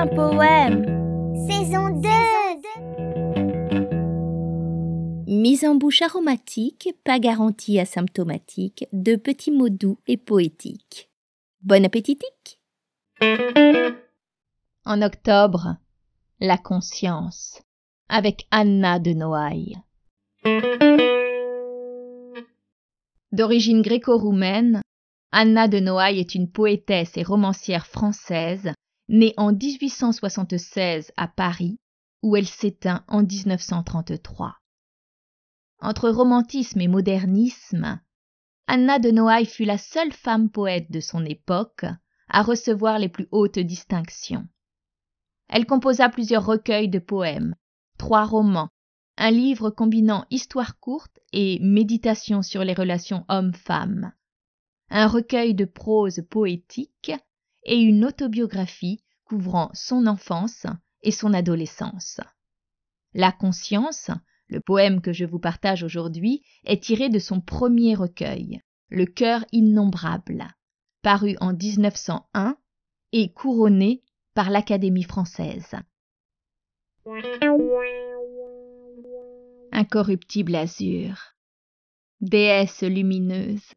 un poème. Saison 2 Mise en bouche aromatique, pas garantie asymptomatique, de petits mots doux et poétiques. Bon appétitique En octobre, la conscience, avec Anna de Noailles. D'origine gréco-roumaine, Anna de Noailles est une poétesse et romancière française, née en 1876 à Paris, où elle s'éteint en 1933. Entre romantisme et modernisme, Anna de Noailles fut la seule femme poète de son époque à recevoir les plus hautes distinctions. Elle composa plusieurs recueils de poèmes, trois romans, un livre combinant histoire courte et méditation sur les relations hommes-femmes, un recueil de prose poétique et une autobiographie couvrant son enfance et son adolescence. La conscience, le poème que je vous partage aujourd'hui, est tiré de son premier recueil, Le cœur innombrable, paru en 1901 et couronné par l'Académie française. Incorruptible azur, déesse lumineuse,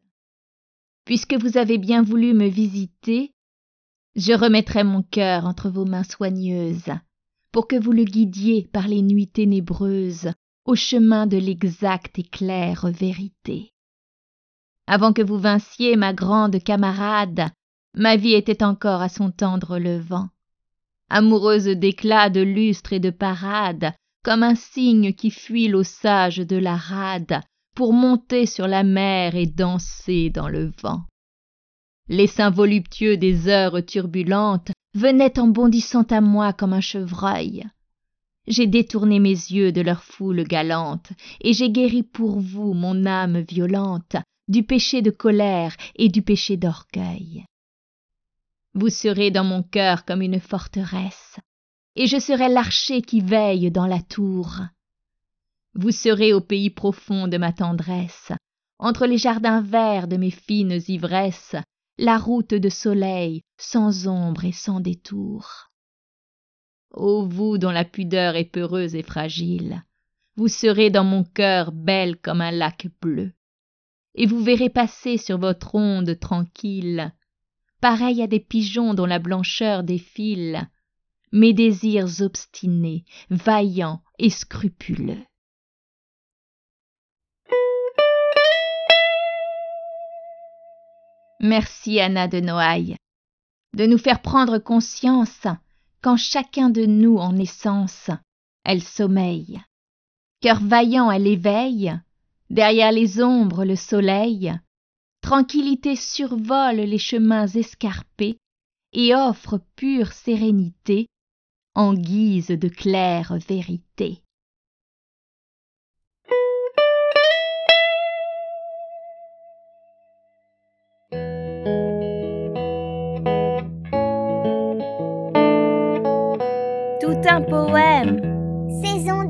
Puisque vous avez bien voulu me visiter, je remettrai mon cœur entre vos mains soigneuses, pour que vous le guidiez par les nuits ténébreuses au chemin de l'exacte et claire vérité. Avant que vous vinssiez, ma grande camarade, ma vie était encore à son tendre levant, amoureuse d'éclat, de lustre et de parade, comme un cygne qui fuit l'eau sage de la rade, pour monter sur la mer et danser dans le vent. Les seins voluptueux des heures turbulentes venaient en bondissant à moi comme un chevreuil. J'ai détourné mes yeux de leur foule galante, et j'ai guéri pour vous mon âme violente du péché de colère et du péché d'orgueil. Vous serez dans mon cœur comme une forteresse, et je serai l'archer qui veille dans la tour. Vous serez au pays profond de ma tendresse, entre les jardins verts de mes fines ivresses, la route de soleil, sans ombre et sans détour. Ô vous dont la pudeur est peureuse et fragile, vous serez dans mon cœur belle comme un lac bleu, et vous verrez passer sur votre onde tranquille, pareil à des pigeons dont la blancheur défile, mes désirs obstinés, vaillants et scrupuleux. Merci Anna de Noailles de nous faire prendre conscience qu'en chacun de nous en essence elle sommeille. Cœur vaillant elle éveille, derrière les ombres le soleil, tranquillité survole les chemins escarpés et offre pure sérénité en guise de claire vérité. un poème. Saison